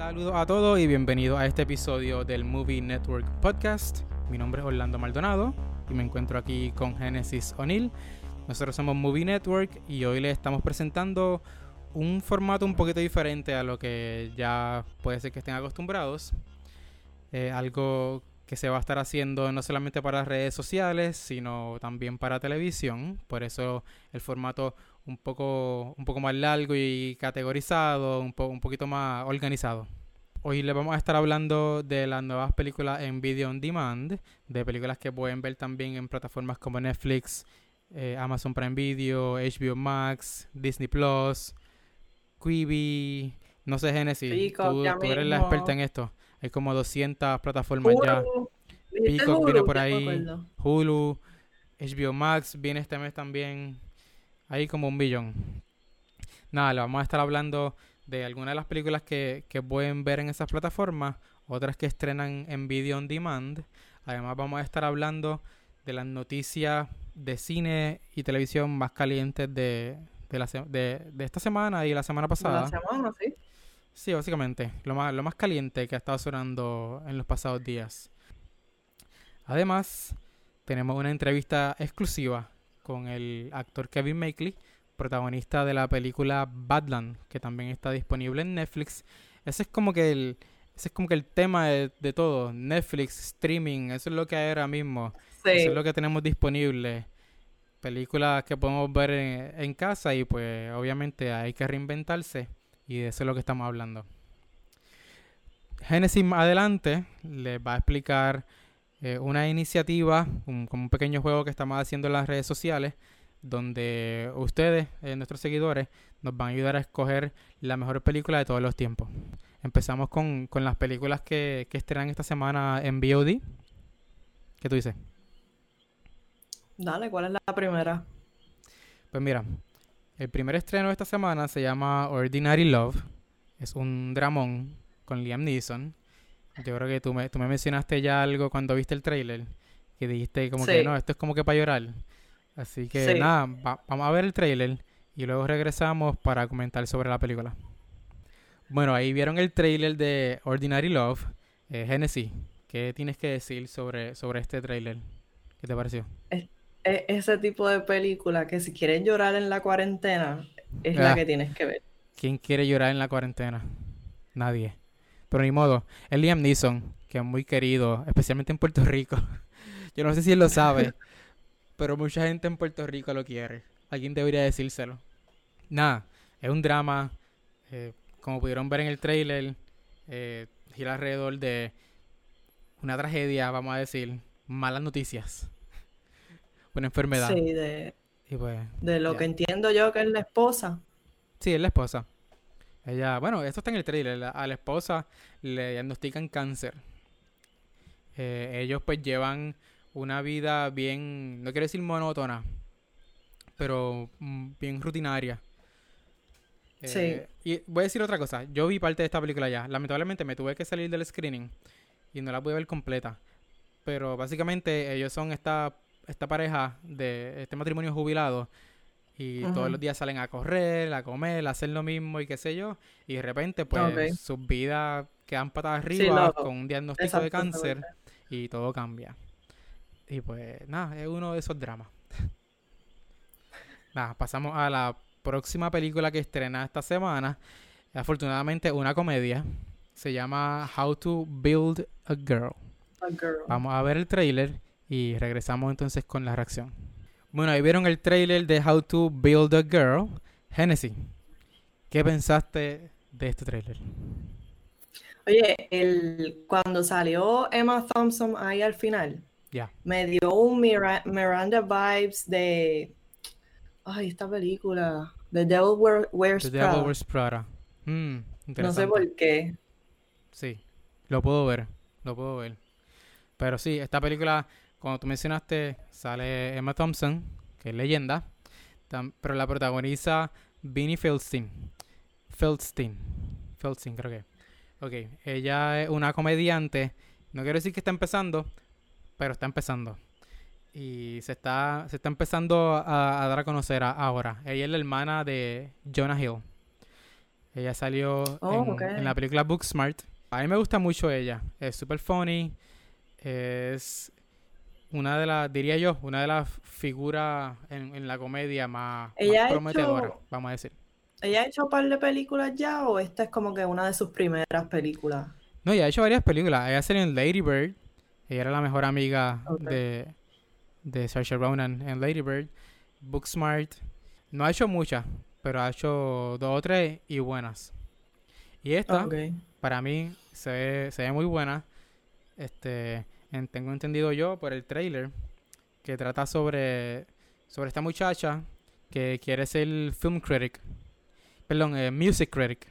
Saludos a todos y bienvenidos a este episodio del Movie Network Podcast. Mi nombre es Orlando Maldonado y me encuentro aquí con Genesis O'Neill. Nosotros somos Movie Network y hoy les estamos presentando un formato un poquito diferente a lo que ya puede ser que estén acostumbrados. Eh, algo que se va a estar haciendo no solamente para redes sociales, sino también para televisión. Por eso el formato un poco, un poco más largo y categorizado, un, un poquito más organizado. Hoy les vamos a estar hablando de las nuevas películas en video on demand, de películas que pueden ver también en plataformas como Netflix, eh, Amazon Prime Video, HBO Max, Disney Plus, Quibi, no sé Genesis, tú, eres la experta en esto. Hay como 200 plataformas ya. Peacock viene por ahí, Hulu, HBO Max viene este mes también. Hay como un billón. Nada, le vamos a estar hablando de algunas de las películas que, que pueden ver en esas plataformas, otras que estrenan en video on demand. Además vamos a estar hablando de las noticias de cine y televisión más calientes de, de, la, de, de esta semana y la semana pasada. La semana, sí. Sí, básicamente, lo más, lo más caliente que ha estado sonando en los pasados días. Además, tenemos una entrevista exclusiva con el actor Kevin Makeley, protagonista de la película Badland, que también está disponible en Netflix. Ese es como que el, ese es como que el tema de, todo. Netflix, streaming, eso es lo que hay ahora mismo. Eso es lo que tenemos disponible. Películas que podemos ver en, casa y pues obviamente hay que reinventarse. Y de eso es lo que estamos hablando. Genesis más adelante les va a explicar eh, una iniciativa, un, como un pequeño juego que estamos haciendo en las redes sociales, donde ustedes, eh, nuestros seguidores, nos van a ayudar a escoger la mejor película de todos los tiempos. Empezamos con, las películas que, que estrenan esta semana en VOD. ¿Qué tú dices? Dale, ¿cuál es la primera? Pues mira, el primer estreno de esta semana se llama Ordinary Love. Es un dramón con Liam Neeson. Yo creo que tú me, tú me mencionaste ya algo cuando viste el trailer. Que dijiste como que no, esto es como que para llorar. Así que nada, vamos a ver el trailer y luego regresamos para comentar sobre la película. Bueno, ahí vieron el trailer de Ordinary Love. Eh, Genesis, ¿qué tienes que decir sobre, sobre este trailer? ¿Qué te pareció? Es, ese tipo de película que si quieren llorar en la cuarentena, es la ah. que tienes que ver. ¿Quién quiere llorar en la cuarentena? Nadie. Pero ni modo. El Liam Neeson, que es muy querido, especialmente en Puerto Rico. Yo no sé si él lo sabe, pero mucha gente en Puerto Rico lo quiere. Alguien debería decírselo. Nada, es un drama. Eh, como pudieron ver en el trailer, eh, gira alrededor de una tragedia, vamos a decir, malas noticias. Una enfermedad. Sí, de, pues, de lo que entiendo yo que es la esposa. Sí, es la esposa. Ella, bueno, esto está en el trailer. A la esposa le diagnostican cáncer. Eh, ellos pues llevan una vida bien, no quiero decir monótona, pero mm, bien rutinaria. sí. Eh, y voy a decir otra cosa. Yo vi parte de esta película ya. Lamentablemente me tuve que salir del screening y no la pude ver completa. Pero básicamente ellos son esta, esta pareja de este matrimonio jubilado y todos los días salen a correr, a comer, a hacer lo mismo y qué sé yo. Y de repente, pues, sus vidas quedan patadas arriba con un diagnóstico de cáncer y todo cambia. Y pues, nada, es uno de esos dramas. nada, pasamos a la próxima película que estrena esta semana. Afortunadamente, una comedia. Se llama How to Build a Girl. A girl. Vamos a ver el trailer y regresamos entonces con la reacción. Bueno, ahí vieron el trailer de How to Build a Girl. Genesis, ¿qué pensaste de este trailer? Oye, el, cuando salió Emma Thompson ahí al final, me dio un Miranda vibes de. Ay, esta película. The Devil Wears The Devil Wears Prada. Mm, no sé por qué. Sí, lo puedo ver. Lo puedo ver. Pero sí, esta película cuando tú mencionaste, sale Emma Thompson, que es leyenda, pero la protagoniza Vinnie Feldstein. Feldstein. Feldstein, creo que. Ok, ella es una comediante. No quiero decir que está empezando, pero está empezando. Y se está, se está empezando a, dar a conocer ahora. Ella es la hermana de Jonah Hill. Ella salió Oh, en, en la película Booksmart. A mí me gusta mucho ella. Es super funny. Es una de las, diría yo, una de las figuras en, en la comedia más, Ella más ha hecho- prometedora, vamos a decir. ¿Ella ha hecho un par de películas ya o esta es como que una de sus primeras películas? No, ella ha hecho varias películas. Ella salió en Lady Bird. Ella era la mejor amiga de, de Saoirse Ronan en Lady Bird. Booksmart. No ha hecho muchas, pero ha hecho dos o tres y buenas. Y esta, para mí, se ve, se ve muy buena. Este, en- tengo entendido yo por el trailer que trata sobre, sobre esta muchacha que quiere ser film critic. Perdón, eh, music critic.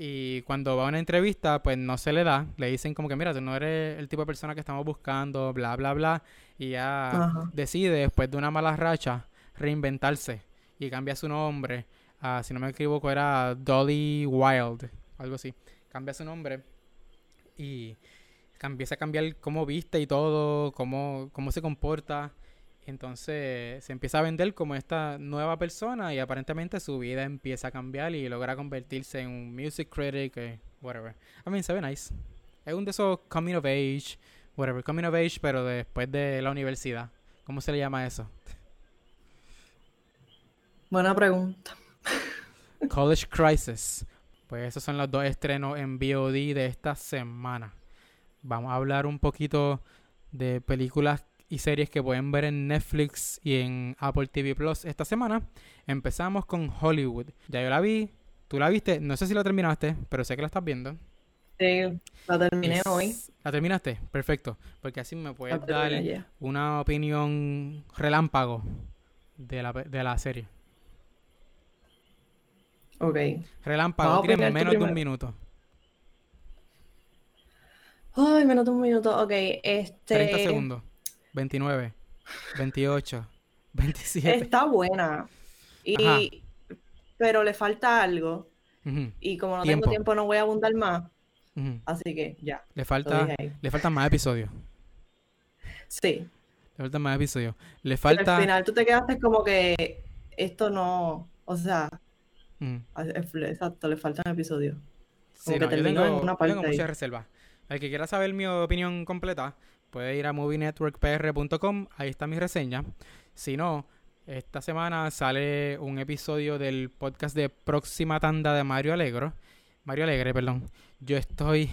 Y cuando va a una entrevista, pues no se le da. Le dicen como que, mira, tú no eres el tipo de persona que estamos buscando, bla, bla, bla. Y ya Ajá. decide, después de una mala racha, reinventarse. Y cambia su nombre. si no me equivoco, era Dolly Wild. Algo así. Cambia su nombre. Y empieza a cambiar cómo viste y todo, cómo, cómo se comporta. Entonces se empieza a vender como esta nueva persona y aparentemente su vida empieza a cambiar y logra convertirse en un music critic, eh, whatever. I mean, se ve nice. Es un de esos coming of age, whatever, coming of age, pero después de la universidad. ¿Cómo se le llama eso? Buena pregunta. College Crisis. Pues esos son los dos estrenos en VOD de esta semana. Vamos a hablar un poquito de películas y series que pueden ver en Netflix y en Apple TV Plus esta semana. Empezamos con Hollywood. Ya yo la vi, tú la viste, no sé si la terminaste, pero sé que la estás viendo. Sí, la terminé Es- hoy. ¿La terminaste? Perfecto. Porque así me puedes dar una opinión relámpago de la, de la serie. Ok. Relámpago, menos de un minuto. Ay, menos de un minuto. Ok, este. 30 segundos. 29, 28, 27. Está buena. Y. Ajá. Pero le falta algo. Ujú, Y como no Tiempo. tengo tiempo, no voy a abundar más. Así que ya. Le falta, le faltan más episodios. Sí. Le faltan más episodios. Le Pero falta. al final tú te quedaste como que esto no. O sea, exacto, le faltan episodios. Sí, Como que no, yo tengo, una yo parte tengo muchas reservas. El que quiera saber mi opinión completa, puede ir a movienetworkpr.com. Ahí está mi reseña. Si no, esta semana sale un episodio del podcast de Próxima Tanda de Mario Alegro. Mario Alegre, perdón. Yo estoy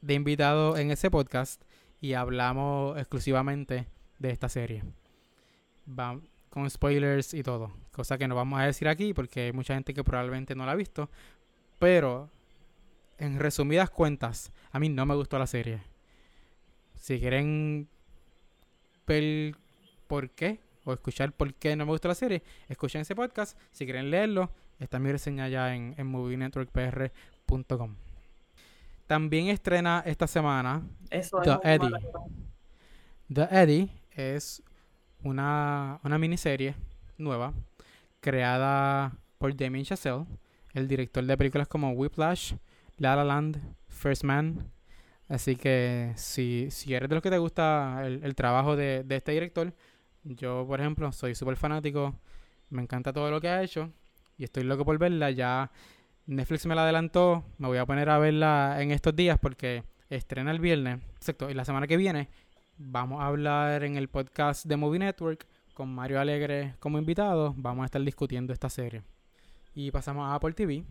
de invitado en ese podcast y hablamos exclusivamente de esta serie. Con spoilers y todo. Cosa que no vamos a decir aquí porque hay mucha gente que probablemente no la ha visto. Pero, en resumidas cuentas, a mí no me gustó la serie. Si quieren ver por qué o escuchar por qué no me gustó la serie, escuchen ese podcast. Si quieren leerlo, está mi reseña ya en, en movienetworkpr.com. También estrena esta semana Eso The Eddie. The Eddie es una, una miniserie nueva creada por Damien Chazelle, el director de películas como Whiplash, La La Land, First Man. Así que si, si eres de los que te gusta el, el trabajo de, de este director, yo por ejemplo soy súper fanático, me encanta todo lo que ha hecho y estoy loco por verla. Ya Netflix me la adelantó, me voy a poner a verla en estos días porque estrena el viernes. Exacto, y la semana que viene vamos a hablar en el podcast de Movie Network con Mario Alegre como invitado. Vamos a estar discutiendo esta serie. Y pasamos a Apple TV.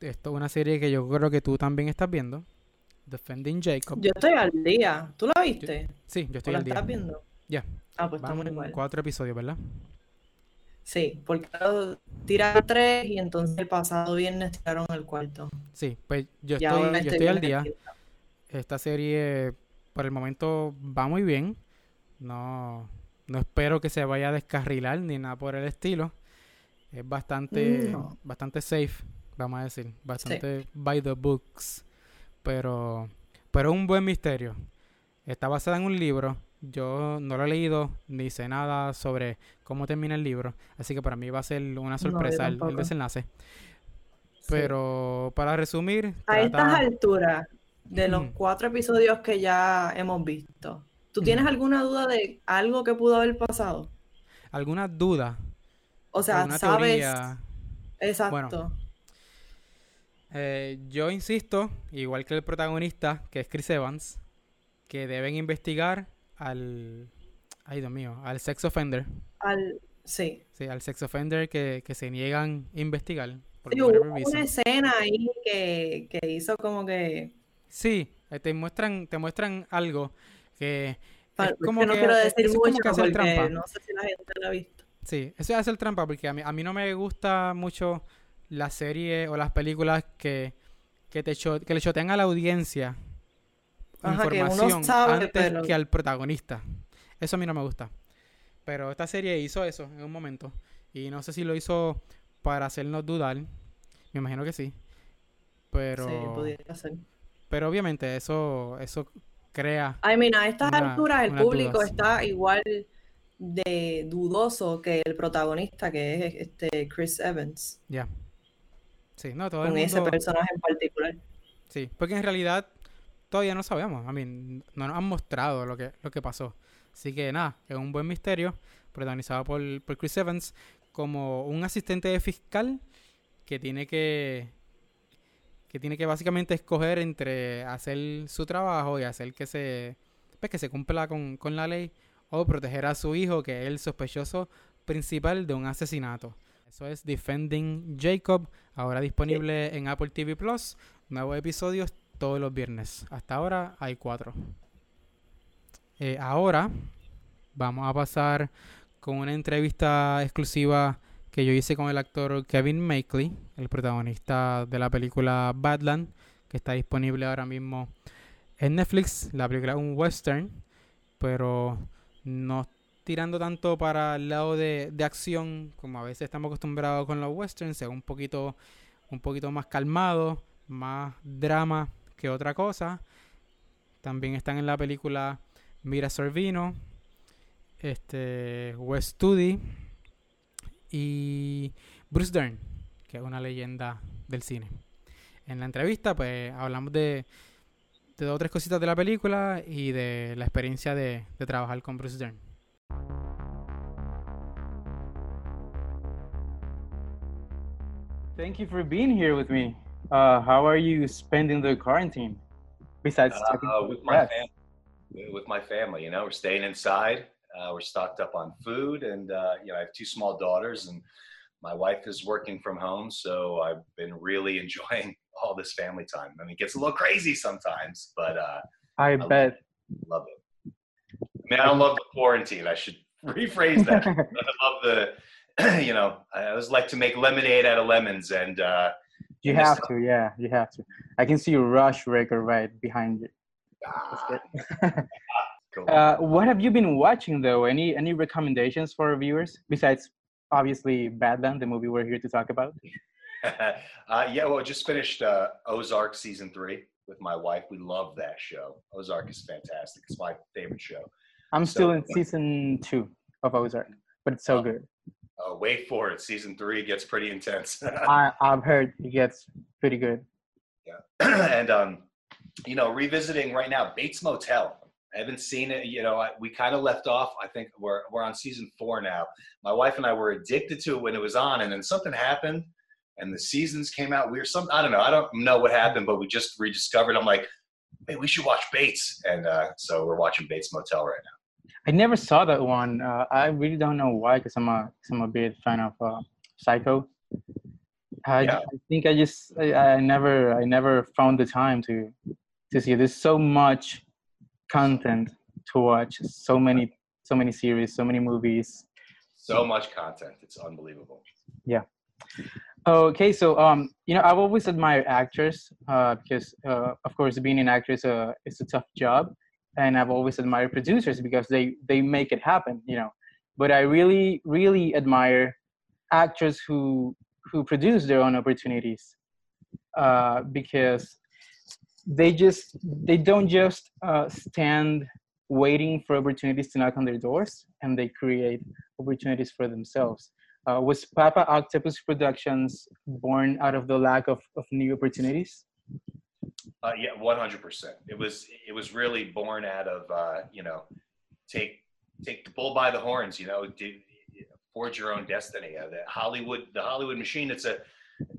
Esto es una serie que yo creo que tú también estás viendo. Defending Jacob. Yo estoy al día. ¿Tú la viste? sí, yo ¿O estoy la al día. estás viendo? Ya. Ah, pues Vamos estamos en igual. cuatro episodios, ¿verdad? Sí, porque tiraron tres y entonces el pasado viernes tiraron el cuarto. Sí, pues yo estoy, yo estoy al día. Esta serie por el momento va muy bien. No, no espero que se vaya a descarrilar ni nada por el estilo. Es bastante, No. bastante safe, vamos a decir. Bastante by the books. Pero, pero un buen misterio. Está basada en un libro. Yo no lo he leído ni sé nada sobre cómo termina el libro. Así que para mí va a ser una sorpresa el- desenlace. Sí. Pero para resumir, A estas alturas de los cuatro episodios que ya hemos visto, ¿tú tienes alguna duda de algo que pudo haber pasado? ¿Alguna duda? O sea, ¿Alguna sabes. teoría? Exacto. Eh, yo insisto, igual que el protagonista, que es Chris Evans, que deben investigar al. Ay, Dios mío, al sex offender. Al, sí. Sí, al sex offender que, que se niegan a investigar. por Sí, hubo una escena ahí que, que hizo como que... Sí, eh, te muestran, te muestran algo que es como que no que, quiero decir mucho que hacer porque trampa. no sé si la gente lo ha visto. Sí, eso es hacer trampa porque a mí, a mí no me gusta mucho las series o las películas que, que, te cho- que le chotean a la audiencia Ajá, que uno información sabe, antes pero- que al protagonista. Eso a mí no me gusta. Pero esta serie hizo eso en un momento. Y no sé si lo hizo para hacernos dudar. Me imagino que sí. Pero, Sí, pudiera ser. pero obviamente eso, eso crea... Ay, mira, a estas Una- alturas el público dudas. está igual de dudoso que el protagonista, que es este Chris Evans, Ya. Sí, no, todo el con ese personaje en particular. Sí, porque en realidad todavía no sabemos. A mí no nos han mostrado lo que, lo que pasó. Así que nada, es un buen misterio, protagonizado por, por Chris Evans, como un asistente de fiscal que tiene que que tiene que básicamente escoger entre hacer su trabajo y hacer que se pues, que se cumpla con, con la ley o proteger a su hijo que es el sospechoso principal de un asesinato. Eso es Defending Jacob, ahora disponible en Apple TV Plus. Nuevos episodios todos los viernes. Hasta ahora hay cuatro. Eh, ahora vamos a pasar con una entrevista exclusiva que yo hice con el actor Kevin Makeley, el protagonista de la película Badland, que está disponible ahora mismo en Netflix. La película es un western, pero no tirando tanto para el lado de, de acción como a veces estamos acostumbrados con los westerns, es un poquito, un poquito más calmado, más drama que otra cosa. También están en la película Mira Sorvino, este, Wes Studi y Bruce Dern, que es una leyenda del cine. En la entrevista, pues hablamos de, de dos o tres cositas de la película y de la experiencia de, de trabajar con Bruce Dern. Thank you for being here with me. Uh, how are you spending the quarantine? Besides talking Uh, with my family, with my family, you know, we're staying inside. Uh, we're stocked up on food, and uh, you know, I have two small daughters, and my wife is working from home, so I've been really enjoying all this family time. I mean, it gets a little crazy sometimes, but uh, I love bet. love it. I mean, I don't love the quarantine. I should rephrase that. I love the, you know, I always like to make lemonade out of lemons, and uh, you have to, yeah, you have to. I can see a rush record right behind you. Ah, cool. uh, what have you been watching though? Any any recommendations for our viewers besides obviously Badland, the movie we're here to talk about? uh, yeah, well, I just finished uh, Ozark season three with my wife. We love that show. Ozark is fantastic. It's my favorite show. I'm still in season two of Ozark, but it's so Oh. good. Uh, wait for it. Season three gets pretty intense. I I've heard it gets pretty good. Yeah. and um, you know, revisiting right now Bates Motel. I haven't seen it. You know, I, we kind of left off. I think we're we're on season four now. My wife and I were addicted to it when it was on, and then something happened, and the seasons came out. We were some. I don't know. I don't know what happened, but we just rediscovered. I'm like, hey, we should watch Bates, and uh, so we're watching Bates Motel right now. I never saw that one. Uh, I really don't know why, because I'm a, cause I'm a big fan of uh, Psycho. I, Yeah. I think I just I, I never I never found the time to to see. There's so much content to watch. So many so many series, so many movies. So much content. It's unbelievable. Yeah. Okay, so um, you know, I've always admired actors uh, because, uh, of course, being an actor is a is a tough job, and I've always admired producers because they they make it happen, you know. But I really really admire actors who who produce their own opportunities uh, because they just they don't just uh, stand waiting for opportunities to knock on their doors, and they create opportunities for themselves uh, was Papa Octopus Productions born out of the lack of, of new opportunities? Uh, yeah, one hundred percent. It was it was really born out of uh, you know take take the bull by the horns. You know, do, forge your own destiny. Uh, the Hollywood the Hollywood machine. It's a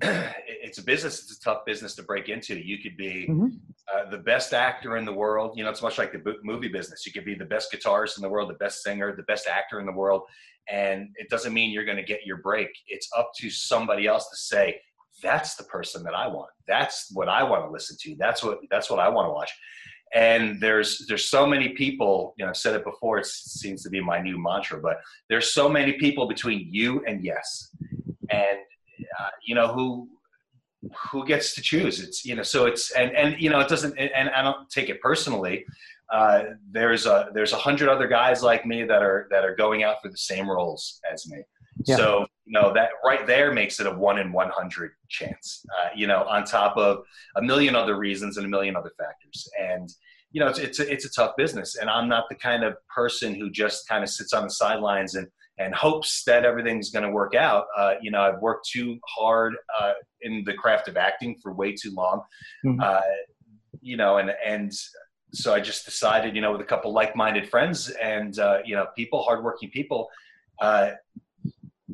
it's a business. It's a tough business to break into. You could be Mhm. uh, the best actor in the world. You know, it's much like the movie business. You could be the best guitarist in the world, the best singer, the best actor in the world, and it doesn't mean you're going to get your break. It's up to somebody else to say, "That's the person that I want. That's what I want to listen to. That's what that's what I want to watch." And there's there's so many people. You know, I've said it before. It seems to be my new mantra, but there's so many people between you and yes, and uh, you know who who gets to choose it's you know so it's and and you know it doesn't and, i don't take it personally uh, there's a there's a hundred other guys like me that are that are going out for the same roles as me Yeah. so you know that right there makes it a one in 100 chance uh, you know on top of a million other reasons and a million other factors and you know it's it's a, it's a tough business and i'm not the kind of person who just kind of sits on the sidelines and and hopes that everything's going to work out. Uh, you know, I've worked too hard uh, in the craft of acting for way too long. Mhm. Uh, you know, and and so I just decided, you know, with a couple like-minded friends and uh, you know, people, hardworking people, uh,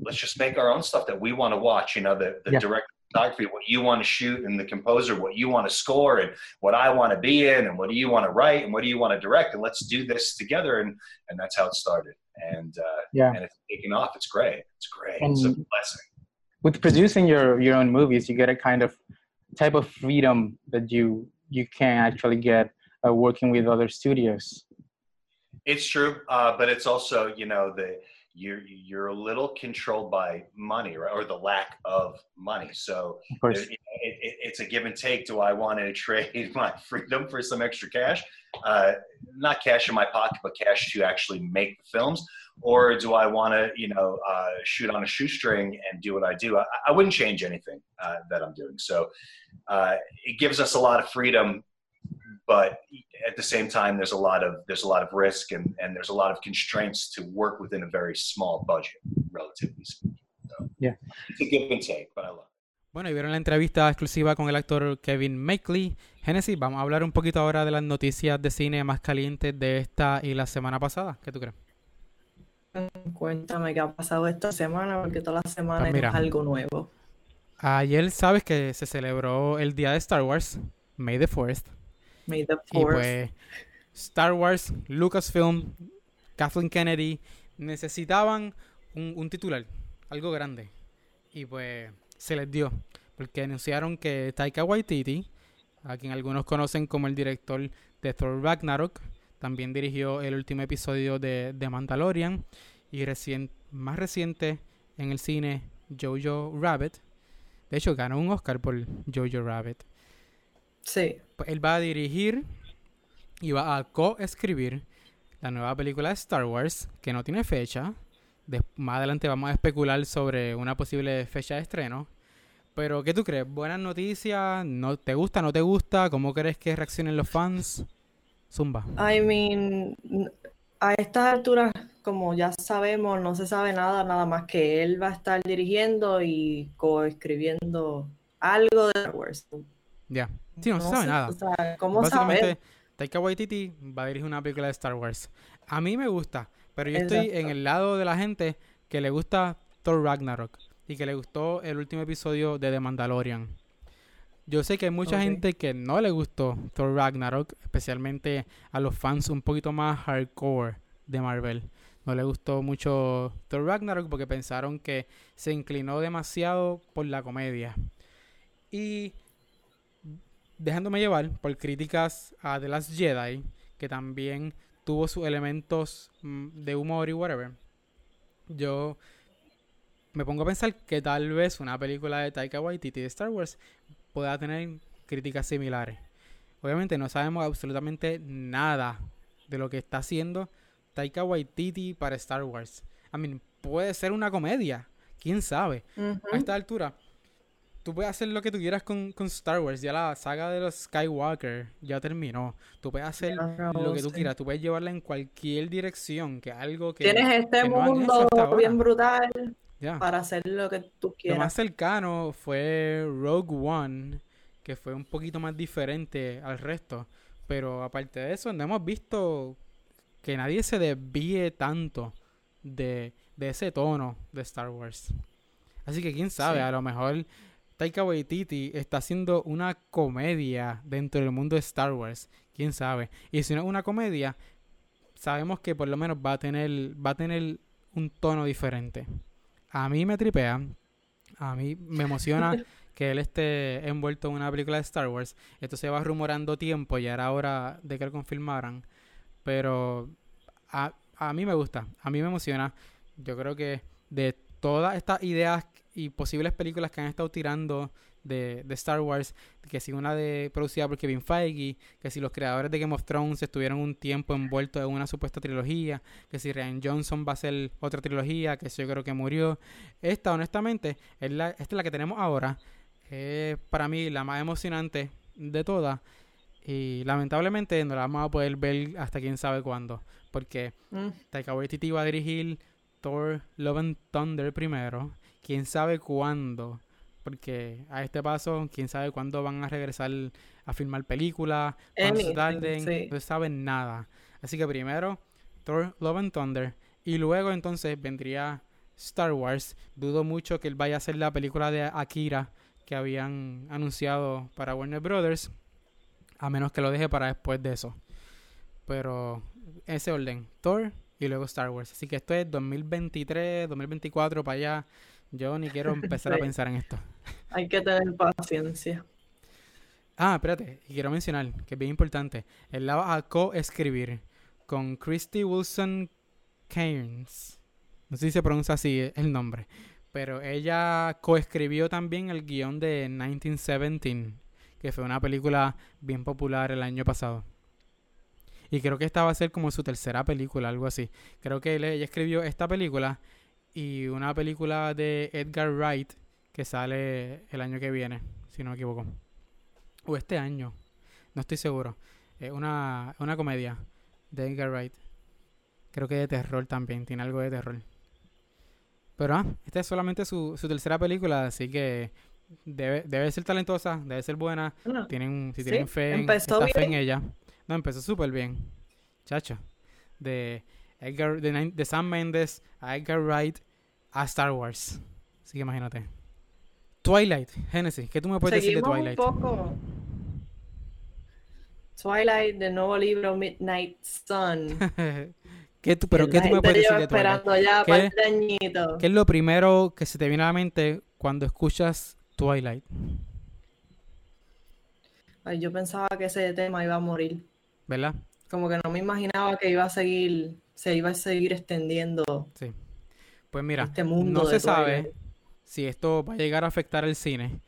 let's just make our own stuff that we want to watch. You know, the the Yeah. direct photography, what you want to shoot, and the composer, what you want to score, and what I want to be in, and what do you want to write, and what do you want to direct, and let's do this together. And and that's how it started. And uh, Yeah. and it's taking off. It's great. It's great. it's a blessing. With producing your your own movies, you get a kind of type of freedom that you you can actually get uh, working with other studios. It's true, uh, but it's also you know the you're you're a little controlled by money, right, or the lack of money. So Of it, it- it's a give and take. Do I want to trade my freedom for some extra cash? Uh, not cash in my pocket, but cash to actually make the films. Or do I want to, you know, uh, shoot on a shoestring and do what I do? I, I wouldn't change anything uh, that I'm doing. So uh, it gives us a lot of freedom, but at the same time, there's a lot of there's a lot of risk and and there's a lot of constraints to work within a very small budget, relatively speaking. So, Yeah. it's a give and take, but I love. it. Bueno, y vieron la entrevista exclusiva con el actor Kevin Makeley. Genesis, vamos a hablar un poquito ahora de las noticias de cine más calientes de esta y la semana pasada. ¿Qué tú crees? Cuéntame qué ha pasado esta semana, porque toda la semana Pues mira. es algo nuevo. Ayer sabes que se celebró el día de Star Wars, May the 4th. May the Y pues Star Wars, Lucasfilm, Kathleen Kennedy necesitaban un, un titular, algo grande. Y pues se les dio, porque anunciaron que Taika Waititi, a quien algunos conocen como el director de Thor Ragnarok, también dirigió el último episodio de The Mandalorian y recien- más reciente en el cine Jojo Rabbit. De hecho, ganó un Oscar por Jojo Rabbit Sí. pues él va a dirigir y va a co-escribir la nueva película de Star Wars, que no tiene fecha. Des- más adelante vamos a especular sobre una posible fecha de estreno. Pero, ¿qué tú crees? ¿Buenas noticias? ¿No te gusta? ¿No te gusta? ¿Cómo crees que reaccionen los fans? Zumba. I mean, a estas alturas, como ya sabemos, no se sabe nada, nada más que él va a estar dirigiendo y coescribiendo algo de Star Wars. Ya. Sí, no, se sabe nada. o sea, ¿cómo Básicamente, saber? Taika Waititi va a dirigir una película de Star Wars. A mí me gusta, pero yo estoy en el lado de la gente que le gusta Thor Ragnarok y que le gustó el último episodio de The Mandalorian. Yo sé que hay mucha gente que no le gustó Thor Ragnarok, especialmente a los fans un poquito más hardcore de Marvel. No le gustó mucho Thor Ragnarok porque pensaron que se inclinó demasiado por la comedia. Y dejándome llevar por críticas a The Last Jedi, que también tuvo sus elementos mm, de humor y whatever, yo me pongo a pensar que tal vez una película de Taika Waititi de Star Wars pueda tener críticas similares. Obviamente no sabemos absolutamente nada de lo que está haciendo Taika Waititi para Star Wars. I mean, puede ser una comedia, quién sabe a esta altura, tú puedes hacer lo que tú quieras con, con Star Wars. Ya la saga de los Skywalker ya terminó. Tú puedes hacer lo que tú sí. quieras. Tú puedes llevarla en cualquier dirección, que algo que... Tienes este que mundo bien brutal ya. para hacer lo que tú Lo quieras. más cercano fue Rogue One, que fue un poquito más diferente al resto. Pero aparte de eso, no hemos visto que nadie se desvíe tanto de, de ese tono de Star Wars. Así que quién sabe, Sí. a lo mejor Taika Waititi está haciendo una comedia dentro del mundo de Star Wars. Quién sabe. Y si no es una comedia, sabemos que por lo menos va a tener, va a tener un tono diferente. A mí me tripea. A mí me emociona que él esté envuelto en una película de Star Wars. Esto se va rumorando tiempo y era hora de que lo confirmaran. Pero a, a mí me gusta, a mí me emociona. Yo creo que de todas estas ideas y posibles películas que han estado tirando de, de, Star Wars, que si una de producida por Kevin Feige, que si los creadores de Game of Thrones estuvieron un tiempo envueltos en una supuesta trilogía, que si Ryan Johnson va a ser otra trilogía, que yo creo que murió. Esta, honestamente, es la, esta es la que tenemos ahora. Es para mí la más emocionante de todas. Y lamentablemente no la vamos a poder ver hasta quién sabe cuándo. Porque Mm. Taika Waititi va a dirigir Thor Love and Thunder primero. Quién sabe cuándo. Porque a este paso, quién sabe cuándo van a regresar a filmar películas, cuándo se tarden, sí. no saben nada. Así que primero Thor Love and Thunder. Y luego entonces vendría Star Wars. Dudo mucho que él vaya a hacer la película de Akira que habían anunciado para Warner Brothers. A menos que lo deje para después de eso. Pero ese orden, Thor y luego Star Wars. Así que esto es 2023, 2024 para allá. Yo ni quiero empezar a pensar en esto. Hay que tener paciencia. Ah, espérate, y quiero mencionar que es bien importante. Él la va a co-escribir con Christy Wilson Cairns. No sé si se pronuncia así el nombre. Pero ella coescribió también el guion de 1917, que fue una película bien popular el año pasado. Y creo que esta va a ser como su tercera película, algo así. Creo que ella escribió esta película y una película de Edgar Wright que sale el año que viene, si no me equivoco. O este año, no estoy seguro. Es una, una comedia de Edgar Wright. Creo que de terror también, tiene algo de terror. Pero ah, esta es solamente su, su tercera película, así que debe, debe ser talentosa, debe ser buena. Tienen, si Sí, tienen fe, en, empezó esta fe en bien. ella. No, empezó súper bien. Chacho. De, Edgar, de, de Sam Mendes a Edgar Wright a Star Wars. Así que imagínate. Twilight, Genesis, ¿qué tú me puedes decir de seguimos un Twilight? poco. Twilight, del nuevo libro Midnight Sun. ¿Qué tú, pero qué tú me puedes decir de Twilight? ya ¿Qué? de. ¿Qué es lo primero que se te viene a la mente cuando escuchas Twilight? Ay, yo pensaba que ese tema iba a morir. ¿Verdad? Como que no me imaginaba que iba a seguir, se iba a seguir extendiendo Sí. Pues mira, este mundo no se sabe si esto va a llegar a afectar el cine,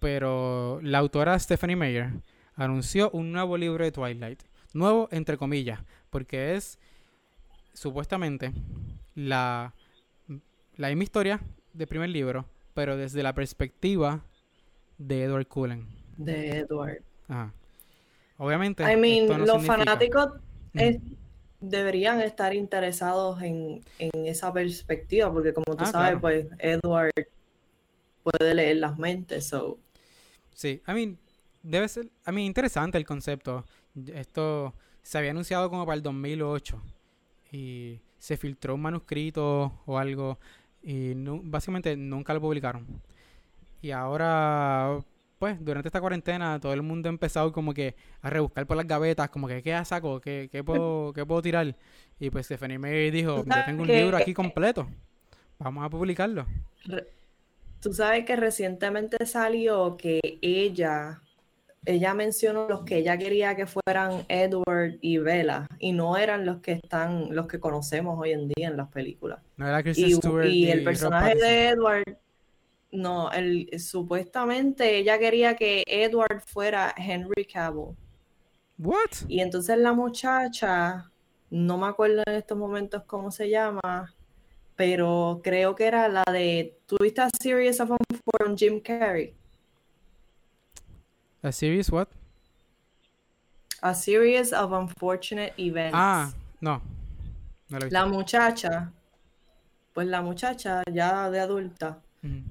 pero la autora Stephanie Meyer anunció un nuevo libro de Twilight. Nuevo entre comillas, porque es supuestamente la, la misma historia del primer libro, pero desde la perspectiva de Edward Cullen. de Edward. Ajá. Obviamente, I mean, no los significa- fanáticos Ujú. Deberían estar interesados en, en esa perspectiva, porque como tú Ah, sabes, claro. pues Edward puede leer las mentes, so Sí, I mean, debe ser, I mean, interesante el concepto. Esto se había anunciado como para el 2008 y se filtró un manuscrito o algo y básicamente nunca lo publicaron. Y ahora, pues, durante esta cuarentena todo el mundo ha empezado como que a rebuscar por las gavetas, como que, ¿qué saco? ¿Qué, qué puedo, qué puedo tirar? Y pues Stephanie Meyer dijo, yo tengo un que- libro aquí completo, vamos a publicarlo. Tú sabes que recientemente salió que ella, ella mencionó los que ella quería que fueran Edward y Bella, y no eran los que están, los que conocemos hoy en día en las películas. No era Kristen Y, Stewart y ni el personaje de Edward, no, el, supuestamente ella quería que Edward fuera Henry Cavill. What? Y entonces la muchacha, no me acuerdo en estos momentos cómo se llama, pero creo que era la de, ¿tuviste a Series of Unfortunate con Jim Carrey? A series what? A Series of Unfortunate Events. Ah, no. La muchacha, pues la muchacha ya de adulta,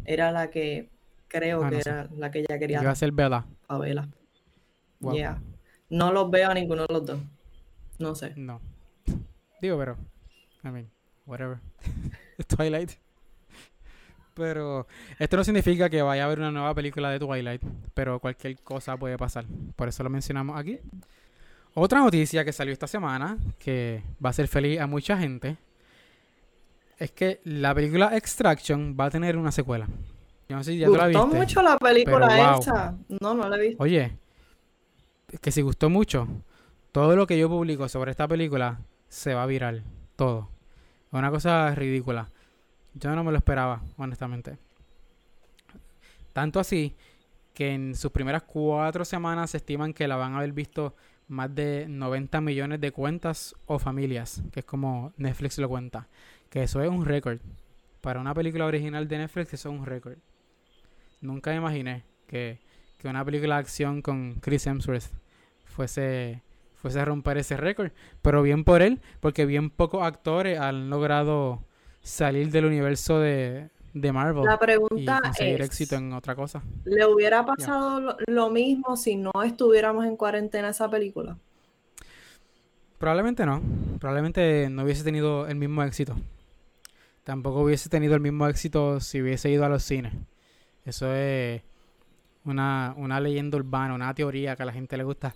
Era la que creo Ah, que no sé. era la que ella Iba quería a ser Bella. a Bella. Wow. Yeah. No los veo a ninguno de los dos. No sé. No. Digo, pero. I mean, whatever. Twilight. Pero esto no significa que vaya a haber una nueva película de Twilight, pero cualquier cosa puede pasar. Por eso lo mencionamos aquí. Otra noticia que salió esta semana, que va a ser feliz a mucha gente, es que la película Extraction va a tener una secuela. Yo no sé si ya tú la Gustó viste. mucho la película pero wow. esa. No, no la he visto. Oye, que si gustó mucho, todo lo que yo publico sobre esta película se va a viral. Todo. Una cosa ridícula. Yo no me lo esperaba, honestamente. Tanto así que en sus primeras cuatro semanas se estiman que la van a haber visto más de 90 millones de cuentas o familias, que es como Netflix lo cuenta. Que eso es un récord. Para una película original de Netflix, eso es un récord. Nunca imaginé que, que una película de acción con Chris Hemsworth fuese, fuese a romper ese récord. Pero bien por él, porque bien pocos actores han logrado salir del universo de, de Marvel La y pregunta conseguir es, éxito en otra cosa. ¿le hubiera pasado lo, lo mismo si no estuviéramos en cuarentena esa película? Probablemente no. Probablemente no hubiese tenido el mismo éxito. Tampoco hubiese tenido el mismo éxito si hubiese ido a los cines. Eso es una, una leyenda urbana, una teoría que a la gente le gusta,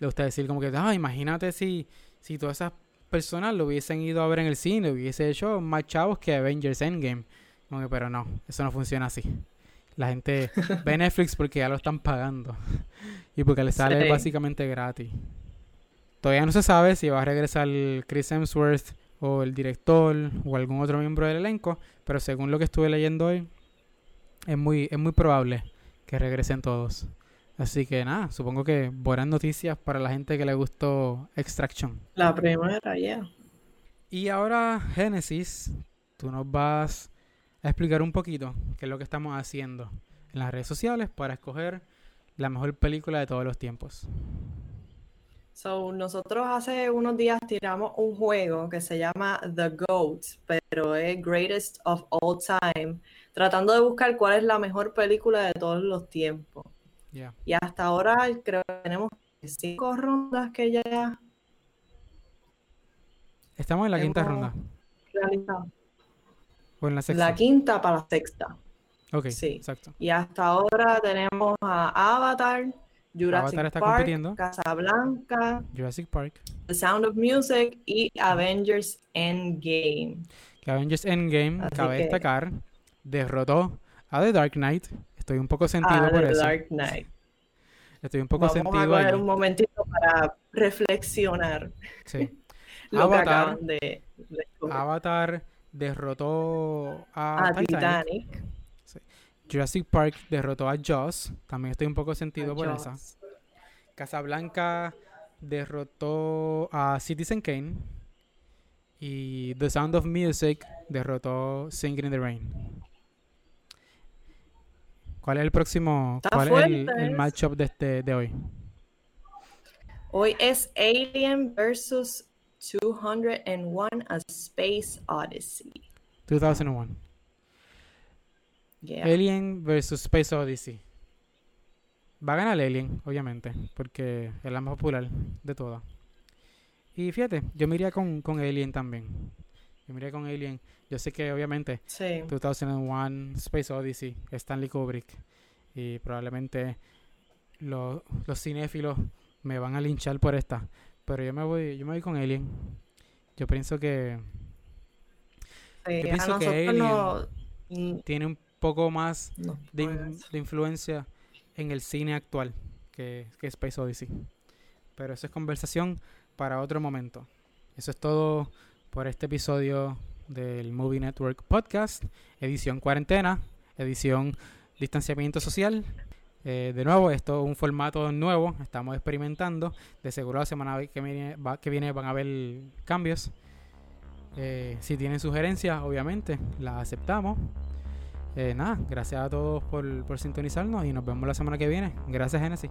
le gusta decir como que, ah, imagínate si, si todas esas personas lo hubiesen ido a ver en el cine, hubiese hecho más chavos que Avengers Endgame. Como que, pero no, eso no funciona así. La gente ve Netflix porque ya lo están pagando. y porque le sale Sí. básicamente gratis. Todavía no se sabe si va a regresar Chris Hemsworth o el director o algún otro miembro del elenco, pero según lo que estuve leyendo hoy, es muy, es muy probable que regresen todos. Así que nada, supongo que buenas noticias para la gente que le gustó Extraction. La primera, ya. Y ahora, Genesis, tú nos vas a explicar un poquito qué es lo que estamos haciendo en las redes sociales para escoger la mejor película de todos los tiempos. So, nosotros hace unos días tiramos un juego que se llama The GOAT, pero es Greatest of All Time, tratando de buscar cuál es la mejor película de todos los tiempos. Y hasta ahora creo que tenemos cinco rondas que ya Estamos en la quinta ronda. realizado. O en la sexta. La quinta para la sexta. Ok, sí. exacto. Y hasta ahora tenemos a Avatar, Jurassic Avatar está Park, compitiendo. Casablanca, Jurassic Park. The Sound of Music y Avengers Endgame. Que Avengers Endgame, Así cabe que- destacar, derrotó a The Dark Knight. Estoy un poco sentido Ah, por The eso. Dark Knight. Estoy un poco Vamos a sentido coger allí. un momentito para reflexionar Sí. lo Avatar. que acaban de, de. Avatar derrotó a, a Titanic. Titanic. Jurassic Park derrotó a Jaws. También estoy un poco sentido a por Jaws. esa. Casablanca derrotó a Citizen Kane. Y The Sound of Music derrotó Singing in the Rain. ¿Cuál es el próximo? ¿Cuál es el, matchup de, este, de hoy? Hoy es Alien versus 201 A Space Odyssey. 2001. Yeah. Alien versus Space Odyssey. Va a ganar Alien, obviamente, porque es la más popular de todas. Y fíjate, yo me iría con, con Alien también. Yo me iría con Alien. Yo sé que obviamente Sí. 2001 Space Odyssey, Stanley Kubrick. Y probablemente los, los cinéfilos me van a linchar por esta. Pero yo me voy, yo me voy con Alien. Yo pienso que Sí, Yo pienso que Alien- no- mm, tiene un poco más no de, in- de influencia en el cine actual que, que Space Odyssey. Pero eso es conversación para otro momento. Eso es todo por este episodio del Movie Network Podcast, edición cuarentena, edición distanciamiento social. Eh, de nuevo, esto es un formato nuevo, estamos experimentando. De seguro la semana que viene, va- que viene van a haber cambios. Eh, si tienen sugerencias, obviamente, las aceptamos. Eh, nada, gracias a todos por, por sintonizarnos y nos vemos la semana que viene. Gracias, Genesis.